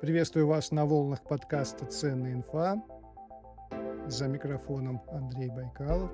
Приветствую вас на волнах подкаста «Ценная инфа». За микрофоном Андрей Байкалов.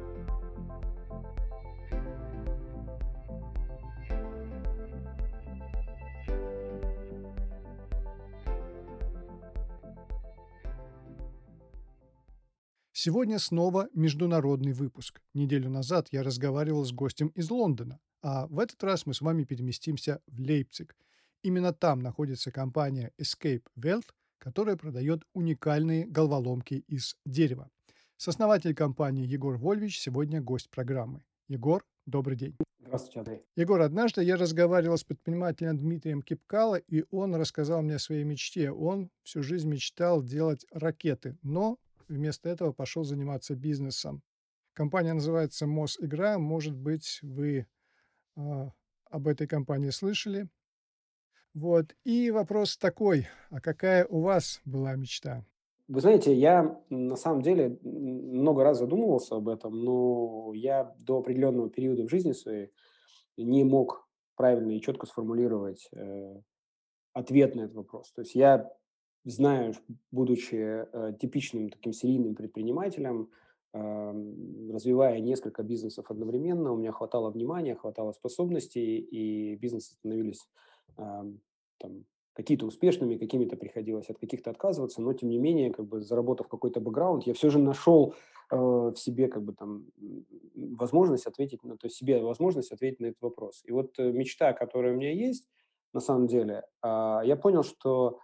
Сегодня снова международный выпуск. Неделю назад я разговаривал с гостем из Лондона, а в этот раз мы с вами переместимся в Лейпциг – Именно там находится компания Escape Welt, которая продает уникальные головоломки из дерева. Сооснователь компании Егор Вольвич сегодня гость программы. Егор, добрый день. Здравствуйте, Андрей. Егор, однажды я разговаривал с предпринимателем Дмитрием Кипкало, и он рассказал мне о своей мечте. Он всю жизнь мечтал делать ракеты, но вместо этого пошел заниматься бизнесом. Компания называется МОС Игра. Может быть, вы э, об этой компании слышали. Вот. И вопрос такой, а какая у вас была мечта? Вы знаете, я на самом деле много раз задумывался об этом, но я до определенного периода в жизни своей не мог правильно и четко сформулировать э, ответ на этот вопрос. То есть я знаю, будучи э, типичным таким серийным предпринимателем, э, развивая несколько бизнесов одновременно, у меня хватало внимания, хватало способностей, и бизнесы становились там, какие-то успешными, какими-то приходилось от каких-то отказываться, но тем не менее, как бы заработав какой-то бэкграунд, я все же нашел э, в себе как бы там возможность ответить, на, то есть себе возможность ответить на этот вопрос. И вот э, мечта, которая у меня есть, на самом деле, э, я понял, что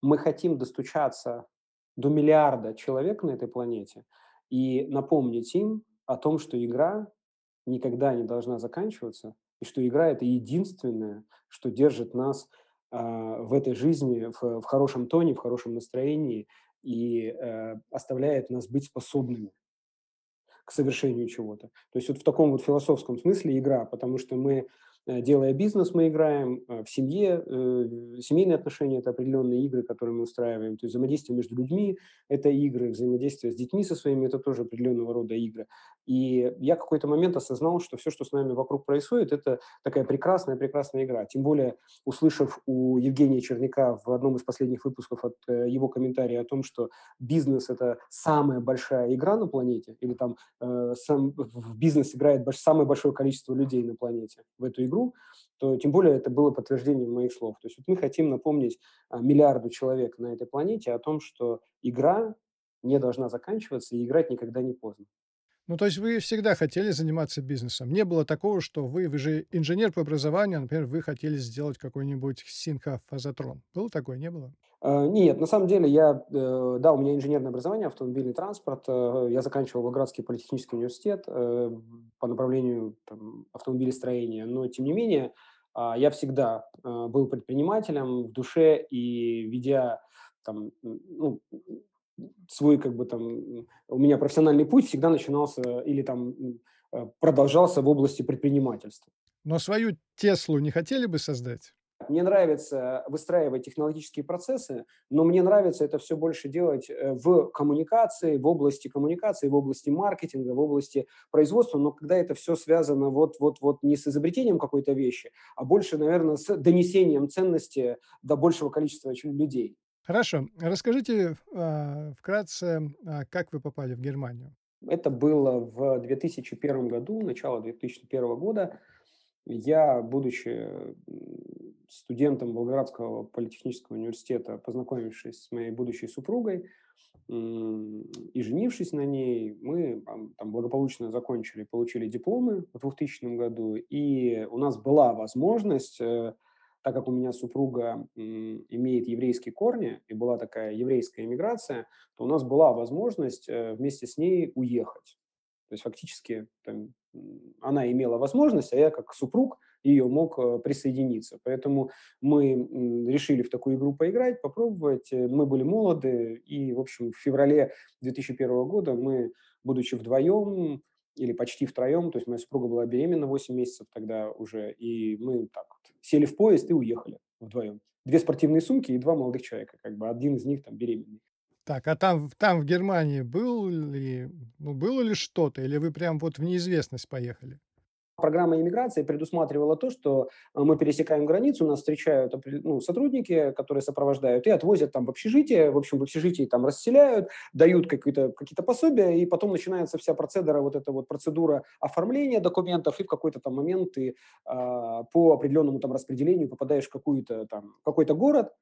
мы хотим достучаться до миллиарда человек на этой планете и напомнить им о том, что игра никогда не должна заканчиваться, и что игра – это единственное, что держит нас а, в этой жизни в, в хорошем тоне, в хорошем настроении и э, оставляет нас быть способными к совершению чего-то. То есть вот в таком вот философском смысле игра, потому что мы Э, делая бизнес, мы играем э, в семье, э, семейные отношения – это определенные игры, которые мы устраиваем, то есть взаимодействие между людьми – это игры, взаимодействие с детьми со своими – это тоже определенного рода игры. И я какой-то момент осознал, что все, что с нами вокруг происходит, это такая прекрасная-прекрасная игра. Тем более, услышав у Евгения Черняка в одном из последних выпусков от его комментария о том, что бизнес – это самая большая игра на планете, или там э, сам, в бизнес играет самое большое количество людей на планете в эту игру, то тем более это было подтверждением моих слов. То есть вот мы хотим напомнить а, миллиарду человек на этой планете о том, что игра не должна заканчиваться и играть никогда не поздно. Ну, то есть вы всегда хотели заниматься бизнесом. Не было такого, что вы, вы же инженер по образованию, например, вы хотели сделать какой-нибудь синхофазотрон. Было такое, не было? Uh, нет, на самом деле я, uh, да, у меня инженерное образование, автомобильный транспорт. Uh, я заканчивал Волгоградский политехнический университет по направлению там, автомобилестроения, но тем не менее я всегда был предпринимателем в душе и ведя там, ну, свой, как бы там, у меня профессиональный путь всегда начинался или там э, продолжался в области предпринимательства. Но свою Теслу не хотели бы создать? Мне нравится выстраивать технологические процессы, но мне нравится это все больше делать э, в коммуникации, в области коммуникации, в области маркетинга, в области производства, но когда это все связано вот-вот-вот не с изобретением какой-то вещи, а больше, наверное, с донесением ценности до большего количества людей. Хорошо. Расскажите а, вкратце, а, как вы попали в Германию? Это было в 2001 году, начало 2001 года. Я, будучи студентом Волгоградского политехнического университета, познакомившись с моей будущей супругой и женившись на ней, мы там благополучно закончили, получили дипломы в 2000 году, и у нас была возможность э, так как у меня супруга имеет еврейские корни и была такая еврейская иммиграция, то у нас была возможность э, вместе с ней уехать. То есть фактически там, она имела возможность, а я как супруг ее мог э, присоединиться. Поэтому мы решили в такую игру поиграть, попробовать. Э, мы были молоды, и, в общем, в феврале 2001 года мы, будучи вдвоем, или почти втроем, то есть моя супруга была беременна 8 месяцев тогда уже, и мы так сели в поезд и уехали вдвоем. Две спортивные сумки и два молодых человека, как бы один из них там беременный. Так, а там, там в Германии был ли, ну, было ли что-то, или вы прям вот в неизвестность поехали? Программа иммиграции предусматривала то, что э, мы пересекаем границу, нас встречают ну, сотрудники, которые сопровождают, и отвозят там в общежитие, в общем, в общежитии там расселяют, дают какие-то какие пособия, и потом начинается вся процедура, вот эта вот процедура оформления документов, и в какой-то там момент ты а, по определенному там распределению попадаешь в какую-то там, какой-то город,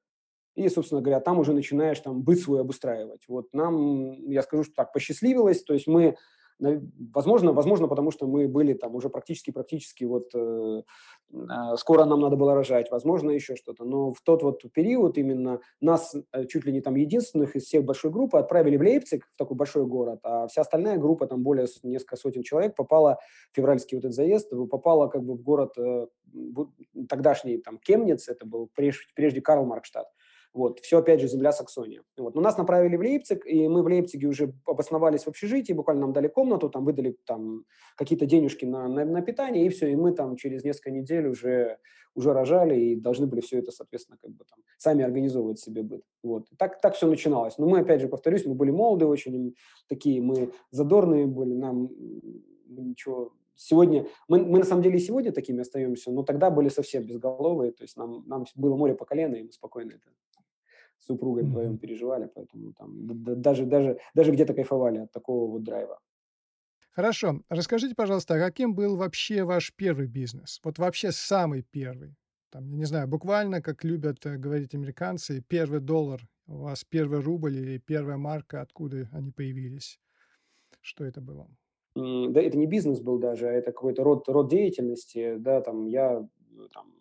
и, собственно говоря, там уже начинаешь там быт свой обустраивать. Вот нам, я скажу, что так посчастливилось, то есть мы Возможно, возможно, потому что мы были там уже практически-практически вот э, а, скоро нам надо было рожать, возможно, еще что-то. Но в тот вот период именно нас э, чуть ли не там единственных из всех большой группы отправили в Лейпциг, в такой большой город, а вся остальная группа, там более несколько сотен человек, попала, февральский вот этот заезд, попала как бы в город э, тогдашний там Кемниц, это был прежде, прежде Карл Маркштадт. Вот, все, опять же, земля Саксония. Вот. Но нас направили в Лейпциг, и мы в Лейпциге уже обосновались в общежитии, буквально нам дали комнату, там выдали там какие-то денежки на, на, на питание, и все, и мы там через несколько недель уже, уже рожали и должны были все это, соответственно, как бы там сами организовывать себе быт. Вот. Так, так все начиналось. Но мы, опять же, повторюсь, мы были молоды очень, такие мы задорные были, нам ничего сегодня, мы, мы на самом деле и сегодня такими остаемся, но тогда были совсем безголовые, то есть нам, нам было море по колено, и мы спокойно это с супругой вдвоем переживали, поэтому там даже, даже, даже где-то кайфовали от такого вот драйва. Хорошо. Расскажите, пожалуйста, а каким был вообще ваш первый бизнес? Вот вообще самый первый. Там, я не знаю, буквально, как любят э, говорить американцы, первый доллар, у вас первый рубль или первая марка, откуда они появились? Что это было? Да, это не бизнес был даже, а это какой-то род, род деятельности. Да, там я там,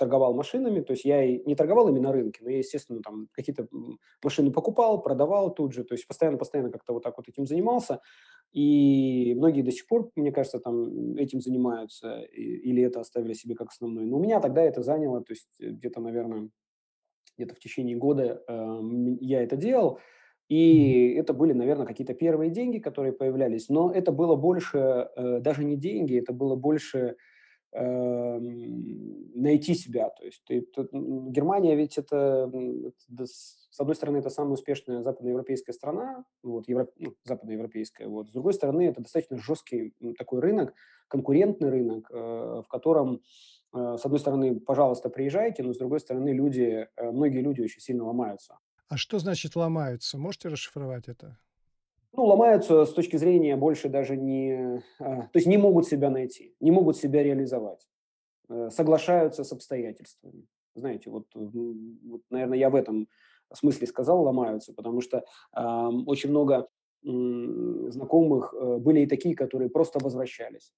торговал машинами, то есть я и не торговал ими на рынке, но я, естественно, там какие-то машины покупал, продавал тут же, то есть постоянно-постоянно как-то вот так вот этим занимался, и многие до сих пор, мне кажется, там этим занимаются или это оставили себе как основной. Но у меня тогда это заняло, то есть где-то, наверное, где-то в течение года э, я это делал, и это были, наверное, какие-то первые деньги, которые появлялись, но это было больше э, даже не деньги, это было больше найти себя. То есть ты, ты, Германия ведь это, это, с одной стороны, это самая успешная западноевропейская страна, вот, евро, ну, западноевропейская, вот, с другой стороны, это достаточно жесткий такой рынок, конкурентный рынок, э, в котором, э, с одной стороны, пожалуйста, приезжайте, но с другой стороны, люди, э, многие люди очень сильно ломаются. А что значит ломаются? Можете расшифровать это? Ну, ломаются с точки зрения больше даже не... А, то есть не могут себя найти, не могут себя реализовать, э, соглашаются с обстоятельствами. Знаете, вот, вот наверное, я в этом смысле сказал ломаются, потому что э, очень много э, знакомых э, были и такие, которые просто возвращались.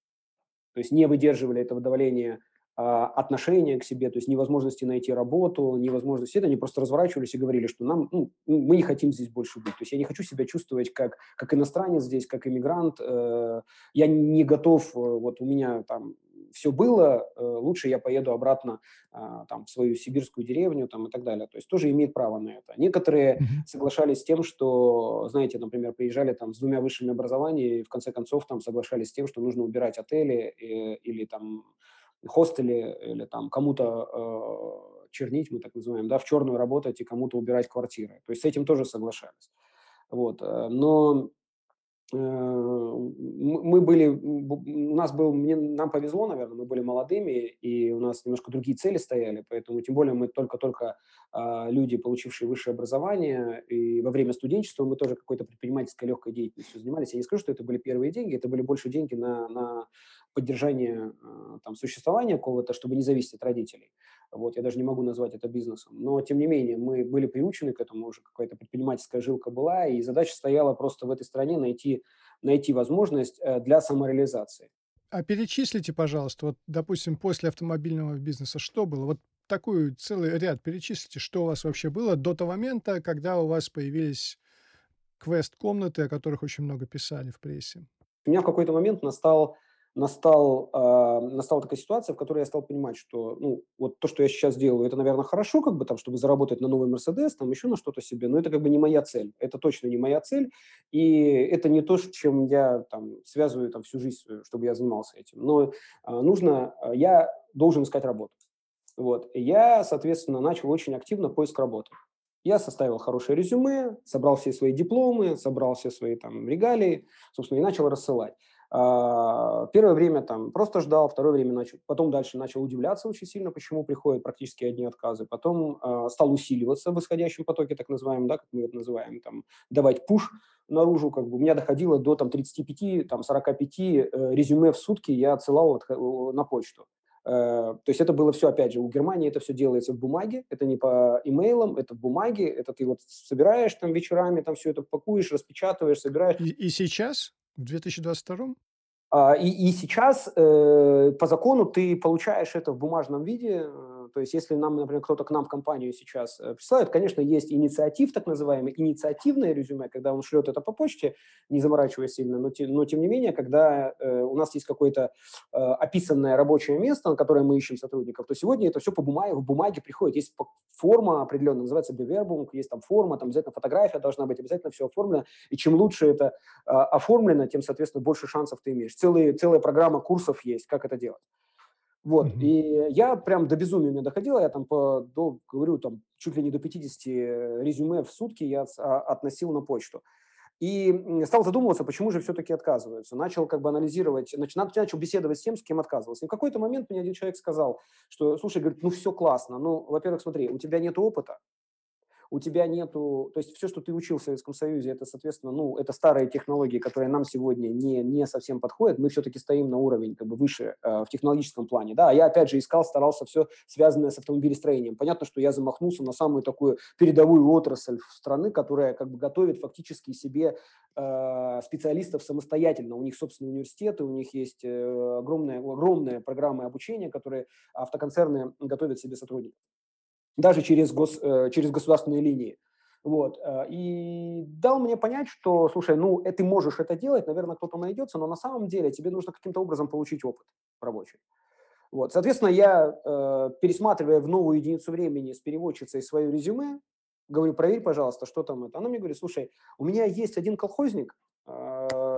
То есть не выдерживали этого давления а, отношения к себе, то есть невозможности найти работу, невозможности это, они просто разворачивались и говорили, что нам, ну, мы не хотим здесь больше быть. То есть я не хочу себя чувствовать как, как иностранец здесь, как иммигрант. Э, я не готов, э, вот у меня там все было, э, лучше я поеду обратно а, там, в свою сибирскую деревню там, и так далее. То есть тоже имеет право на это. Некоторые mm-hmm. соглашались с тем, что, знаете, например, приезжали там с двумя высшими образованиями и в конце концов там соглашались с тем, что нужно убирать отели и, или там хостеле или там кому-то э, чернить, мы так называем, да, в черную работать и кому-то убирать квартиры. То есть с этим тоже соглашались. Вот. Э, но э, мы были, у нас был, мне, нам повезло, наверное, мы были молодыми, и у нас немножко другие цели стояли, поэтому тем более мы только-только э, люди, получившие высшее образование, и во время студенчества мы тоже какой-то предпринимательской легкой деятельностью занимались. Я не скажу, что это были первые деньги, это были больше деньги на, на поддержание э, там, существования какого-то, чтобы не зависеть от родителей. Вот, я даже не могу назвать это бизнесом. Но, тем не менее, мы были приучены к этому, уже какая-то предпринимательская жилка была, и задача стояла просто в этой стране найти, найти возможность э, для самореализации. А перечислите, пожалуйста, вот, допустим, после автомобильного бизнеса что было? Вот такой целый ряд перечислите, что у вас вообще было до того момента, когда у вас появились квест-комнаты, о которых очень много писали в прессе. У меня в какой-то момент настал настал, э, настала такая ситуация, в которой я стал понимать, что ну, вот то, что я сейчас делаю, это, наверное, хорошо, как бы там, чтобы заработать на новый Мерседес, там еще на что-то себе, но это как бы не моя цель. Это точно не моя цель, и это не то, чем я там связываю там всю жизнь, чтобы я занимался этим. Но э, нужно, я должен искать работу. Вот. И я, соответственно, начал очень активно поиск работы. Я составил хорошее резюме, собрал все свои дипломы, собрал все свои там регалии, собственно, и начал рассылать. А, первое время там просто ждал, второе время начал, потом дальше начал удивляться очень сильно, почему приходят практически одни отказы. Потом э, стал усиливаться в исходящем потоке, так называемом, да, как мы это называем, там, давать пуш наружу, как бы у меня доходило до там 35, там 45 э, резюме в сутки я отсылал от, на почту. Э, то есть это было все, опять же, у Германии это все делается в бумаге, это не по имейлам, это в бумаге, это ты вот собираешь там вечерами, там все это пакуешь, распечатываешь, собираешь. И, и сейчас в 2022 а, и, и сейчас э, по закону ты получаешь это в бумажном виде. То есть, если нам, например, кто-то к нам в компанию сейчас э, присылает, конечно, есть инициатив, так называемый, инициативное резюме, когда он шлет это по почте, не заморачиваясь сильно, но, те, но тем не менее, когда э, у нас есть какое-то э, описанное рабочее место, на которое мы ищем сотрудников, то сегодня это все по бумаге, в бумаге приходит. Есть форма определенная, называется Bewerbung, есть там форма, там обязательно фотография должна быть, обязательно все оформлено. И чем лучше это э, оформлено, тем, соответственно, больше шансов ты имеешь целые, целая программа курсов есть, как это делать. Вот, mm-hmm. и я прям до безумия мне доходило, я там по, до, говорю, там чуть ли не до 50 резюме в сутки я а, относил на почту. И стал задумываться, почему же все-таки отказываются. Начал как бы анализировать, начал, начал беседовать с тем, с кем отказывался. И в какой-то момент мне один человек сказал, что, слушай, говорит, ну все классно, ну, во-первых, смотри, у тебя нет опыта, у тебя нету, то есть все, что ты учил в Советском Союзе, это, соответственно, ну, это старые технологии, которые нам сегодня не, не совсем подходят, мы все-таки стоим на уровень как бы выше э, в технологическом плане, да, а я, опять же, искал, старался все связанное с автомобилестроением. Понятно, что я замахнулся на самую такую передовую отрасль страны, которая как бы готовит фактически себе э, специалистов самостоятельно. У них собственные университеты, у них есть э, огромная, огромная программа обучения, которые автоконцерны готовят себе сотрудников даже через, гос, э, через государственные линии. Вот. Э, и дал мне понять, что, слушай, ну, э, ты можешь это делать, наверное, кто-то найдется, но на самом деле тебе нужно каким-то образом получить опыт рабочий. Вот. Соответственно, я, пересматривая в новую единицу времени с переводчицей свое резюме, говорю, проверь, пожалуйста, что там это. Она мне говорит, слушай, у меня есть один колхозник,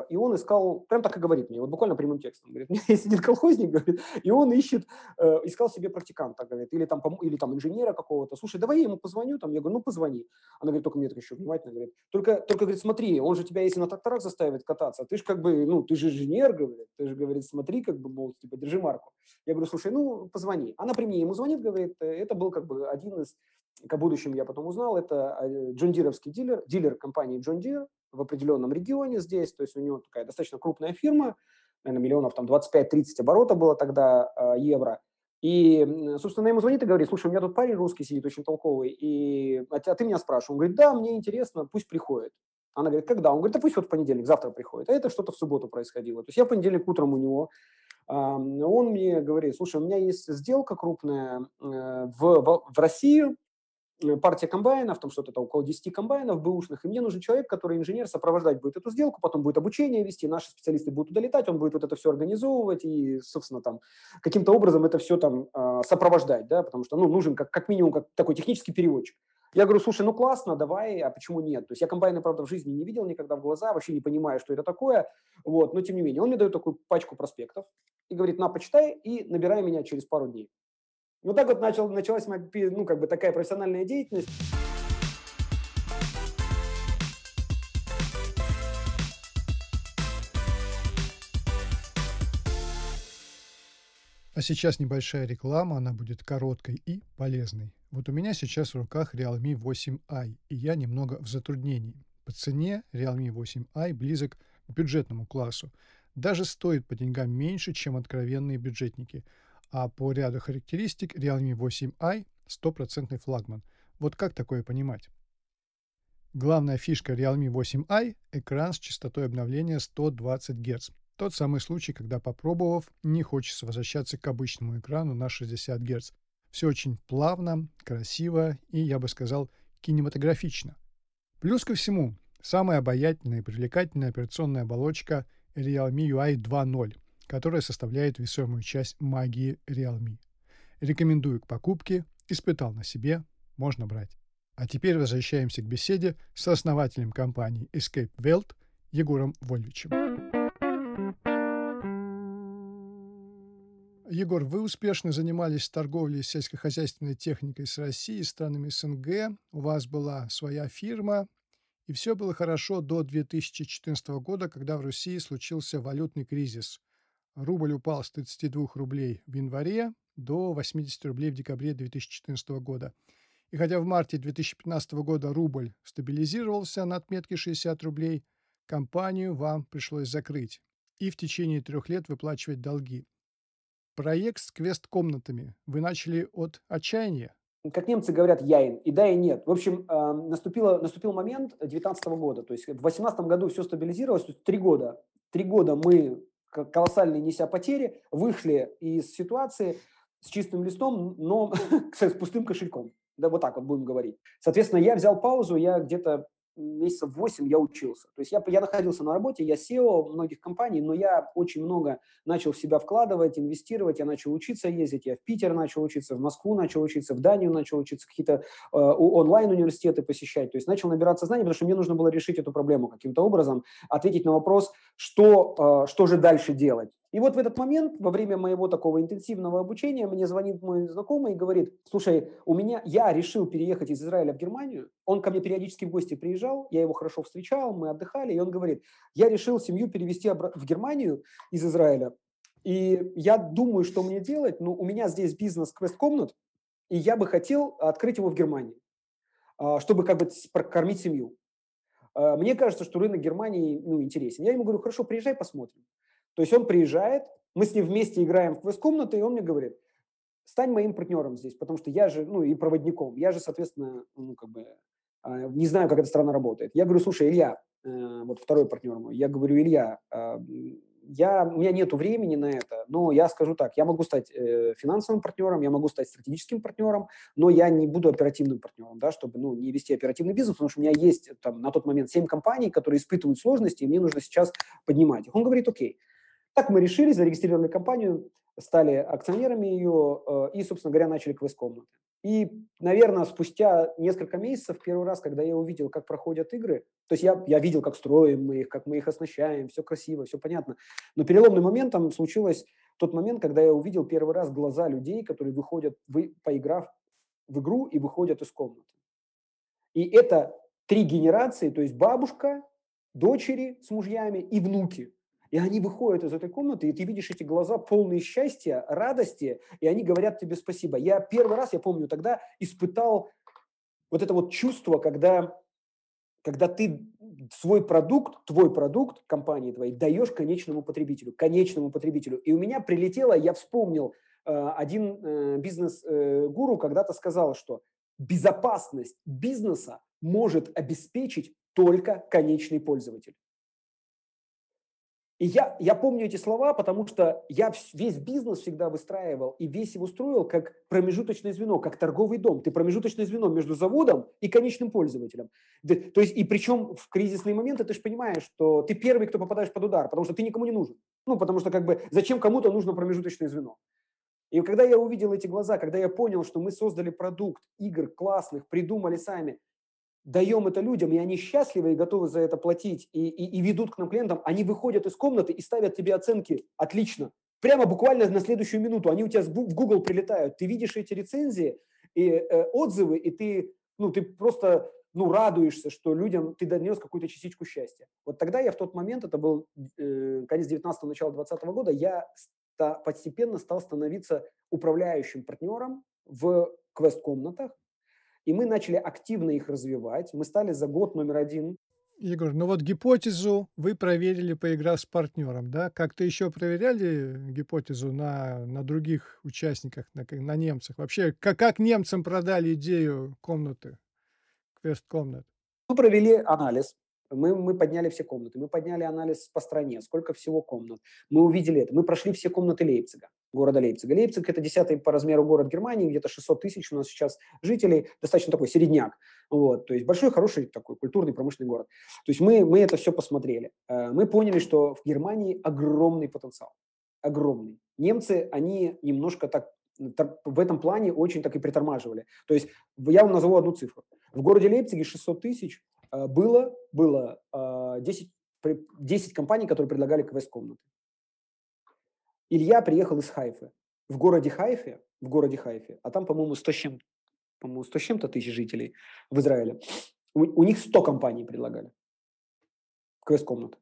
и он искал, прям так и говорит мне, вот буквально прямым текстом, говорит, есть один колхозник, говорит, и он ищет, э, искал себе практиканта, говорит, или там, или там инженера какого-то, слушай, давай я ему позвоню, там, я говорю, ну, позвони. Она говорит, только мне так еще внимательно, говорит, только, только, говорит, смотри, он же тебя, если на тракторах заставит кататься, ты же как бы, ну, ты же инженер, говорит, ты же, говорит, смотри, как бы, мол, типа, держи марку. Я говорю, слушай, ну, позвони. Она при мне ему звонит, говорит, «Э, это был как бы один из, к будущем я потом узнал, это э, Джон Дировский дилер, дилер компании Джон Дир, в определенном регионе здесь, то есть у него такая достаточно крупная фирма, наверное, миллионов там 25-30 оборота было тогда э, евро. И, собственно, ему звонит и говорит, слушай, у меня тут парень русский сидит, очень толковый, и, а, а ты меня спрашиваешь. Он говорит, да, мне интересно, пусть приходит. Она говорит, когда? Он говорит, да пусть вот в понедельник, завтра приходит. А это что-то в субботу происходило. То есть я в понедельник утром у него, он мне говорит, слушай, у меня есть сделка крупная э, в, в, в Россию, Э, партия комбайнов, там что-то там около 10 комбайнов бэушных, и мне нужен человек, который инженер, сопровождать будет эту сделку, потом будет обучение вести, наши специалисты будут туда летать, он будет вот это все организовывать и, собственно, там каким-то образом это все там э, сопровождать, да, потому что, ну, нужен как, как минимум как такой технический переводчик. Я говорю, слушай, ну классно, давай, а почему нет? То есть я комбайны, правда, в жизни не видел никогда в глаза, вообще не понимаю, что это такое, вот, но тем не менее, он мне дает такую пачку проспектов и говорит, на, почитай и набирай меня через пару дней. Вот так вот начал, началась ну, как бы такая профессиональная деятельность. А сейчас небольшая реклама, она будет короткой и полезной. Вот у меня сейчас в руках Realme 8i, и я немного в затруднении. По цене Realme 8i близок к бюджетному классу. Даже стоит по деньгам меньше, чем откровенные бюджетники – а по ряду характеристик Realme 8i – стопроцентный флагман. Вот как такое понимать? Главная фишка Realme 8i – экран с частотой обновления 120 Гц. Тот самый случай, когда попробовав, не хочется возвращаться к обычному экрану на 60 Гц. Все очень плавно, красиво и, я бы сказал, кинематографично. Плюс ко всему, самая обаятельная и привлекательная операционная оболочка Realme UI 2.0, которая составляет весомую часть магии Realme. Рекомендую к покупке, испытал на себе, можно брать. А теперь возвращаемся к беседе с основателем компании Escape Welt Егором Вольвичем. Егор, вы успешно занимались торговлей сельскохозяйственной техникой с Россией, странами СНГ. У вас была своя фирма, И все было хорошо до 2014 года, когда в России случился валютный кризис. Рубль упал с 32 рублей в январе до 80 рублей в декабре 2014 года. И хотя в марте 2015 года рубль стабилизировался на отметке 60 рублей, компанию вам пришлось закрыть и в течение трех лет выплачивать долги. Проект с квест-комнатами вы начали от отчаяния? Как немцы говорят, яин, и да, и нет. В общем, э, наступило, наступил момент 2019 года, то есть в 2018 году все стабилизировалось, то есть три года. Три года мы, колоссальные неся потери, вышли из ситуации с чистым листом, но с пустым кошельком. Да, вот так вот будем говорить. Соответственно, я взял паузу, я где-то месяцев 8 я учился. То есть я, я находился на работе, я SEO многих компаний, но я очень много начал в себя вкладывать, инвестировать, я начал учиться ездить, я в Питер начал учиться, в Москву начал учиться, в Данию начал учиться, какие-то э, онлайн-университеты посещать. То есть начал набираться знаний, потому что мне нужно было решить эту проблему каким-то образом, ответить на вопрос, что, э, что же дальше делать. И вот в этот момент, во время моего такого интенсивного обучения, мне звонит мой знакомый и говорит, слушай, у меня, я решил переехать из Израиля в Германию, он ко мне периодически в гости приезжал, я его хорошо встречал, мы отдыхали, и он говорит, я решил семью перевести в Германию из Израиля, и я думаю, что мне делать, ну, у меня здесь бизнес квест-комнат, и я бы хотел открыть его в Германии, а, чтобы как бы прокормить семью. А, мне кажется, что рынок Германии ну, интересен. Я ему говорю, хорошо, приезжай, посмотрим. То есть он приезжает, мы с ним вместе играем в квест-комнаты, и он мне говорит, стань моим партнером здесь, потому что я же, ну, и проводником, я же, соответственно, ну, как бы, а, не знаю, как эта страна работает. Я говорю, слушай, Илья, э, вот второй партнер мой, я говорю, Илья, а, я, у меня нет времени на это, но я скажу так, я могу стать э, финансовым партнером, я могу стать стратегическим партнером, но я не буду оперативным партнером, да, чтобы ну, не вести оперативный бизнес, потому что у меня есть там, на тот момент 7 компаний, которые испытывают сложности, и мне нужно сейчас поднимать их. Он говорит, окей, так мы решили, зарегистрировали компанию, стали акционерами ее э, и, собственно говоря, начали квест-комнаты. И, наверное, спустя несколько месяцев, первый раз, когда я увидел, как проходят игры, то есть я, я видел, как строим мы их, как мы их оснащаем, все красиво, все понятно. Но переломным моментом случилось тот момент, когда я увидел первый раз глаза людей, которые выходят, вы, поиграв в игру и выходят из комнаты. И это три генерации, то есть бабушка, дочери с мужьями и внуки. И они выходят из этой комнаты, и ты видишь эти глаза полные счастья, радости, и они говорят тебе спасибо. Я первый раз, я помню, тогда испытал вот это вот чувство, когда, когда ты свой продукт, твой продукт компании твоей даешь конечному потребителю, конечному потребителю. И у меня прилетело, я вспомнил, э, один э, бизнес-гуру когда-то сказал, что безопасность бизнеса может обеспечить только конечный пользователь. И я, я помню эти слова, потому что я весь бизнес всегда выстраивал и весь его строил как промежуточное звено, как торговый дом. Ты промежуточное звено между заводом и конечным пользователем. То есть, и причем в кризисные моменты ты же понимаешь, что ты первый, кто попадаешь под удар, потому что ты никому не нужен. Ну, потому что как бы зачем кому-то нужно промежуточное звено. И когда я увидел эти глаза, когда я понял, что мы создали продукт игр классных, придумали сами, даем это людям, и они счастливы и готовы за это платить, и, и, и ведут к нам клиентам, они выходят из комнаты и ставят тебе оценки «отлично». Прямо буквально на следующую минуту они у тебя в Google прилетают. Ты видишь эти рецензии и э, отзывы, и ты, ну, ты просто ну, радуешься, что людям ты донес какую-то частичку счастья. Вот тогда я в тот момент, это был э, конец 19-го, начало 20 -го года, я ста, постепенно стал становиться управляющим партнером в квест-комнатах, и мы начали активно их развивать. Мы стали за год номер один. Егор, ну вот гипотезу вы проверили, поиграв с партнером, да? Как-то еще проверяли гипотезу на, на других участниках, на, на немцах? Вообще, как, как немцам продали идею комнаты, квест-комнат? Мы провели анализ мы, мы подняли все комнаты, мы подняли анализ по стране, сколько всего комнат. Мы увидели это. Мы прошли все комнаты Лейпцига, города Лейпцига. Лейпциг – это десятый по размеру город Германии, где-то 600 тысяч у нас сейчас жителей, достаточно такой середняк. Вот, то есть большой, хороший такой культурный, промышленный город. То есть мы, мы это все посмотрели. Э, мы поняли, что в Германии огромный потенциал. Огромный. Немцы, они немножко так в этом плане очень так и притормаживали. То есть я вам назову одну цифру. В городе Лейпциге 600 тысяч, было, было 10, э, 10 компаний, которые предлагали квест-комнаты. Илья приехал из Хайфы. В городе Хайфе, в городе Хайфе, а там, по-моему, 100 с чем по-моему, 100 с чем-то тысяч жителей в Израиле. У, у них 100 компаний предлагали квест-комнаты.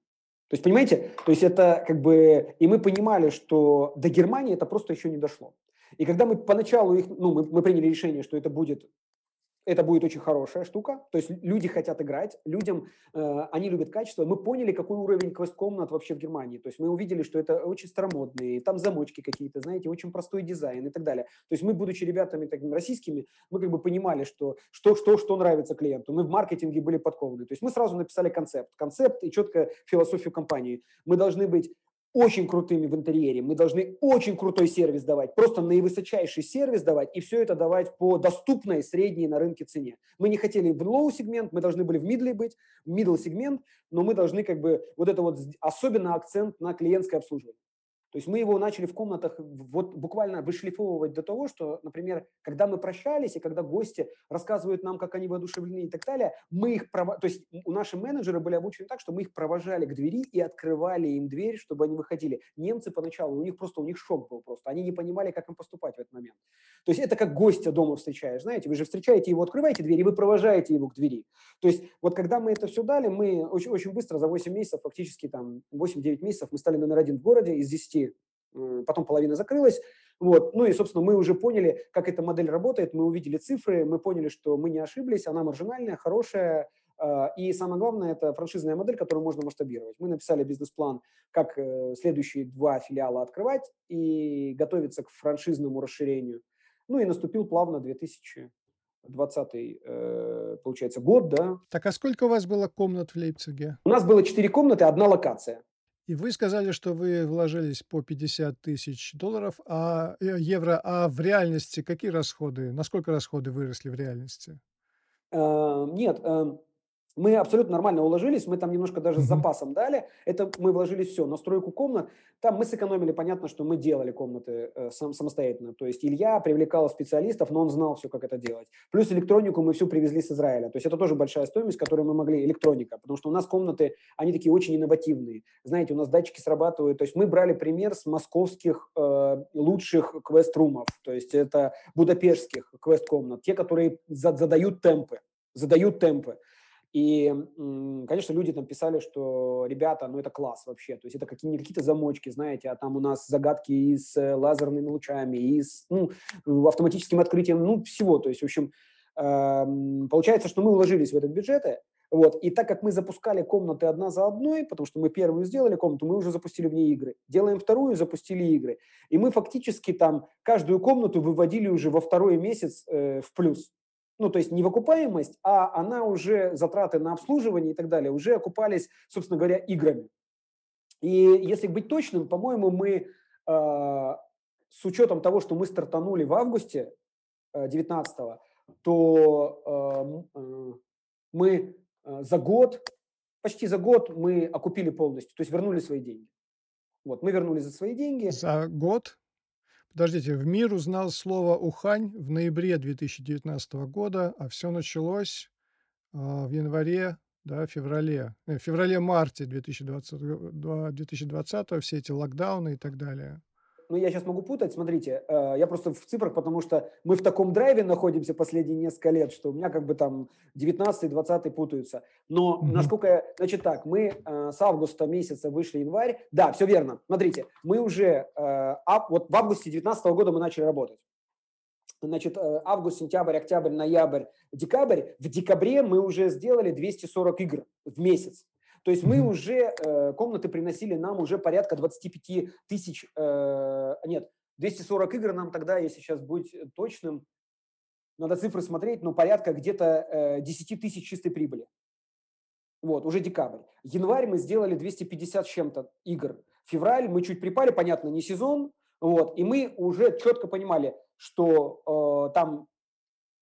То есть, понимаете, то есть это как бы, и мы понимали, что до Германии это просто еще не дошло. И когда мы поначалу их, ну, мы, мы приняли решение, что это будет это будет очень хорошая штука. То есть люди хотят играть, людям, э, они любят качество. Мы поняли, какой уровень квест-комнат вообще в Германии. То есть мы увидели, что это очень старомодные, там замочки какие-то, знаете, очень простой дизайн и так далее. То есть мы, будучи ребятами такими российскими, мы как бы понимали, что что, что, что нравится клиенту. Мы в маркетинге были подкованы. То есть мы сразу написали концепт. Концепт и четко философию компании. Мы должны быть очень крутыми в интерьере, мы должны очень крутой сервис давать, просто наивысочайший сервис давать, и все это давать по доступной средней на рынке цене. Мы не хотели в low сегмент, мы должны были в middle быть, middle сегмент, но мы должны как бы вот это вот особенно акцент на клиентское обслуживание. То есть мы его начали в комнатах вот буквально вышлифовывать до того, что, например, когда мы прощались и когда гости рассказывают нам, как они воодушевлены и так далее, мы их пров... то есть у наши менеджеры были обучены так, что мы их провожали к двери и открывали им дверь, чтобы они выходили. Немцы поначалу, у них просто, у них шок был просто, они не понимали, как им поступать в этот момент. То есть это как гостя дома встречаешь, знаете, вы же встречаете его, открываете дверь, и вы провожаете его к двери. То есть вот когда мы это все дали, мы очень, очень быстро, за 8 месяцев, фактически там 8-9 месяцев, мы стали номер один в городе из 10 потом половина закрылась. Вот. Ну и, собственно, мы уже поняли, как эта модель работает, мы увидели цифры, мы поняли, что мы не ошиблись, она маржинальная, хорошая, а, и самое главное, это франшизная модель, которую можно масштабировать. Мы написали бизнес-план, как э, следующие два филиала открывать и готовиться к франшизному расширению. Ну и наступил плавно 2020 э, получается, год, да. Так, а сколько у вас было комнат в Лейпциге? У нас было четыре комнаты, одна локация. И вы сказали, что вы вложились по 50 тысяч долларов, а, э, евро, а в реальности какие расходы? Насколько расходы выросли в реальности? Э, нет, эм, мы абсолютно нормально уложились, мы там немножко даже с запасом дали. Это мы вложили все, настройку комнат. Там мы сэкономили, понятно, что мы делали комнаты э, сам, самостоятельно. То есть Илья привлекал специалистов, но он знал все, как это делать. Плюс электронику мы всю привезли с Израиля. То есть это тоже большая стоимость, которую мы могли, электроника. Потому что у нас комнаты, они такие очень инновативные. Знаете, у нас датчики срабатывают. То есть мы брали пример с московских э, лучших квест-румов. То есть это будапештских квест-комнат. Те, которые задают темпы. Задают темпы. И, конечно, люди там писали, что ребята, ну это класс вообще, то есть это какие, не какие-то замочки, знаете, а там у нас загадки и с э, лазерными лучами, и с ну, автоматическим открытием, ну всего, то есть, в общем, э, получается, что мы уложились в этот бюджеты, вот, и так как мы запускали комнаты одна за одной, потому что мы первую сделали комнату, мы уже запустили в ней игры. Делаем вторую, запустили игры. И мы фактически там каждую комнату выводили уже во второй месяц э, в плюс ну, то есть не в окупаемость, а она уже, затраты на обслуживание и так далее, уже окупались, собственно говоря, играми. И если быть точным, по-моему, мы э, с учетом того, что мы стартанули в августе э, 19 то э, э, мы э, за год, почти за год мы окупили полностью, то есть вернули свои деньги. Вот, мы вернули за свои деньги. За год? Подождите, в мир узнал слово «Ухань» в ноябре 2019 года, а все началось а, в январе, да, феврале, э, феврале-марте 2020, 2020, все эти локдауны и так далее ну, я сейчас могу путать, смотрите, э, я просто в цифрах, потому что мы в таком драйве находимся последние несколько лет, что у меня как бы там 19-20 путаются. Но mm-hmm. насколько, я, значит так, мы э, с августа месяца вышли январь, да, все верно, смотрите, мы уже, э, а, вот в августе 2019 года мы начали работать. Значит, август, сентябрь, октябрь, ноябрь, декабрь. В декабре мы уже сделали 240 игр в месяц. То есть мы уже, э, комнаты приносили нам уже порядка 25 тысяч, э, нет, 240 игр нам тогда, если сейчас быть точным, надо цифры смотреть, но порядка где-то э, 10 тысяч чистой прибыли. Вот, уже декабрь. Январь мы сделали 250 с чем-то игр. Февраль мы чуть припали, понятно, не сезон. Вот, и мы уже четко понимали, что э, там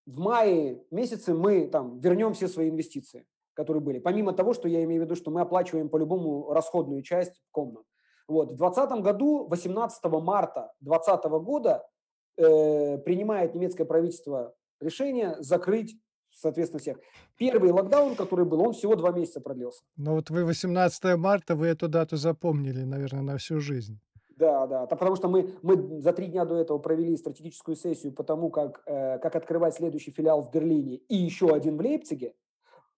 в мае месяце мы там вернем все свои инвестиции которые были. Помимо того, что я имею в виду, что мы оплачиваем по-любому расходную часть комнат. Вот. В 2020 году, 18 марта 2020 года, э, принимает немецкое правительство решение закрыть соответственно, всех. Первый локдаун, который был, он всего два месяца продлился. Но вот вы 18 марта, вы эту дату запомнили, наверное, на всю жизнь. Да, да, потому что мы, мы за три дня до этого провели стратегическую сессию по тому, как, э, как открывать следующий филиал в Берлине и еще один в Лейпциге.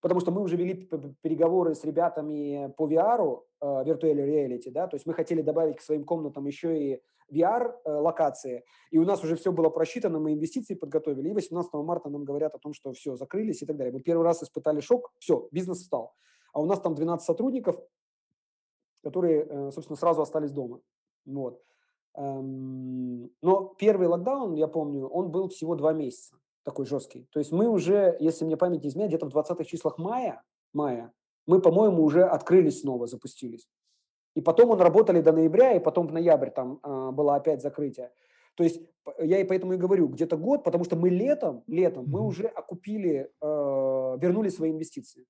Потому что мы уже вели переговоры с ребятами по VR, э, Virtual Reality, да, то есть мы хотели добавить к своим комнатам еще и VR-локации, э, и у нас уже все было просчитано, мы инвестиции подготовили, и 18 марта нам говорят о том, что все, закрылись и так далее. Мы первый раз испытали шок, все, бизнес встал. А у нас там 12 сотрудников, которые, э, собственно, сразу остались дома. Вот. Эм, но первый локдаун, я помню, он был всего два месяца, такой жесткий. То есть мы уже, если мне память не изменяет, где-то в 20-х числах мая, мая мы, по-моему, уже открылись снова, запустились. И потом он работали до ноября, и потом в ноябрь там э, было опять закрытие. То есть я и поэтому и говорю, где-то год, потому что мы летом, летом мы уже окупили, э, вернули свои инвестиции.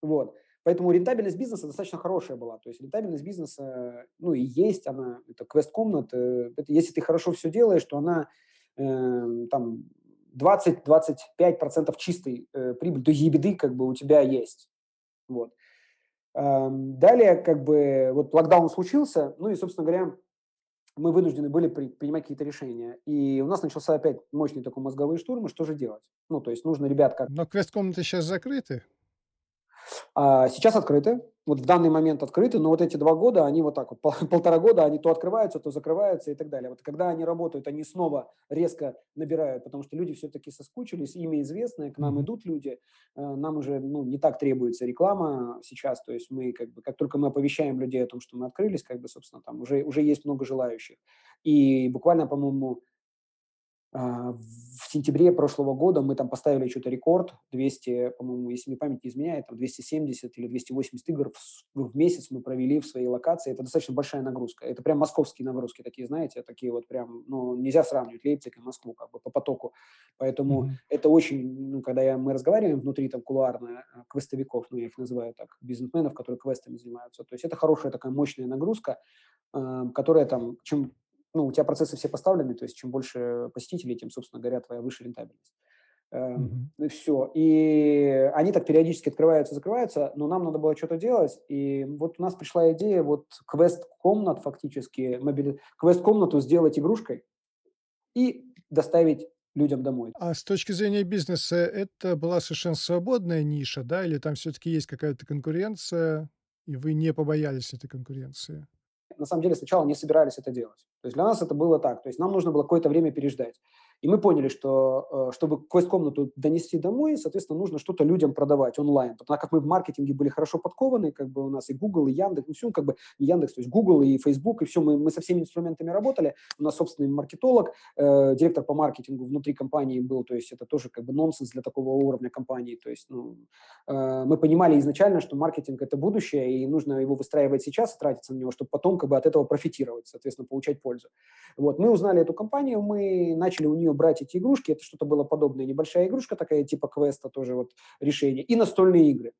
Вот. Поэтому рентабельность бизнеса достаточно хорошая была. То есть рентабельность бизнеса, ну и есть она, это квест-комнат. Это, если ты хорошо все делаешь, то она э, там 20-25% чистой э, прибыли, то ебеды как бы у тебя есть. Вот. Эм, далее, как бы, вот локдаун случился, ну и, собственно говоря, мы вынуждены были при, принимать какие-то решения. И у нас начался опять мощный такой мозговой штурм, и что же делать? Ну, то есть нужно ребят как... Но квест-комнаты сейчас закрыты. А сейчас открыты, вот в данный момент открыты, но вот эти два года, они вот так вот, полтора года, они то открываются, то закрываются и так далее. Вот когда они работают, они снова резко набирают, потому что люди все-таки соскучились, имя известное, к нам идут люди, э, нам уже ну, не так требуется реклама сейчас, то есть мы как бы, как только мы оповещаем людей о том, что мы открылись, как бы, собственно, там уже, уже есть много желающих. И буквально, по-моему, в сентябре прошлого года мы там поставили что-то рекорд, 200, по-моему, если мне память не изменяет, там 270 или 280 игр в, в месяц мы провели в своей локации. Это достаточно большая нагрузка. Это прям московские нагрузки такие, знаете, такие вот прям, ну, нельзя сравнивать Лейпциг и Москву как бы по потоку. Поэтому mm-hmm. это очень, ну, когда я, мы разговариваем внутри там кулуарно э, квестовиков, ну, я их называю так, бизнесменов, которые квестами занимаются. То есть это хорошая такая мощная нагрузка, э, которая там, чем ну, у тебя процессы все поставлены, то есть чем больше посетителей, тем, собственно говоря, твоя выше рентабельность. Mm-hmm. И все. И они так периодически открываются, закрываются, но нам надо было что-то делать. И вот у нас пришла идея вот квест-комнат фактически, мобили... квест-комнату сделать игрушкой и доставить людям домой. А с точки зрения бизнеса это была совершенно свободная ниша, да, или там все-таки есть какая-то конкуренция, и вы не побоялись этой конкуренции? На самом деле сначала не собирались это делать. То есть для нас это было так. То есть нам нужно было какое-то время переждать. И мы поняли, что э, чтобы квест-комнату донести домой, соответственно, нужно что-то людям продавать онлайн. Потому как мы в маркетинге были хорошо подкованы, как бы у нас и Google, и Яндекс, ну все, как бы не Яндекс, то есть Google и Facebook, и все, мы, мы со всеми инструментами работали. У нас собственный маркетолог, э, директор по маркетингу внутри компании был, то есть это тоже как бы нонсенс для такого уровня компании. То есть ну, э, мы понимали изначально, что маркетинг – это будущее, и нужно его выстраивать сейчас и тратиться на него, чтобы потом как бы от этого профитировать, соответственно, получать пользу. Вот, мы узнали эту компанию, мы начали у нее брать эти игрушки, это что-то было подобное, небольшая игрушка такая, типа квеста тоже вот решение, и настольные игры.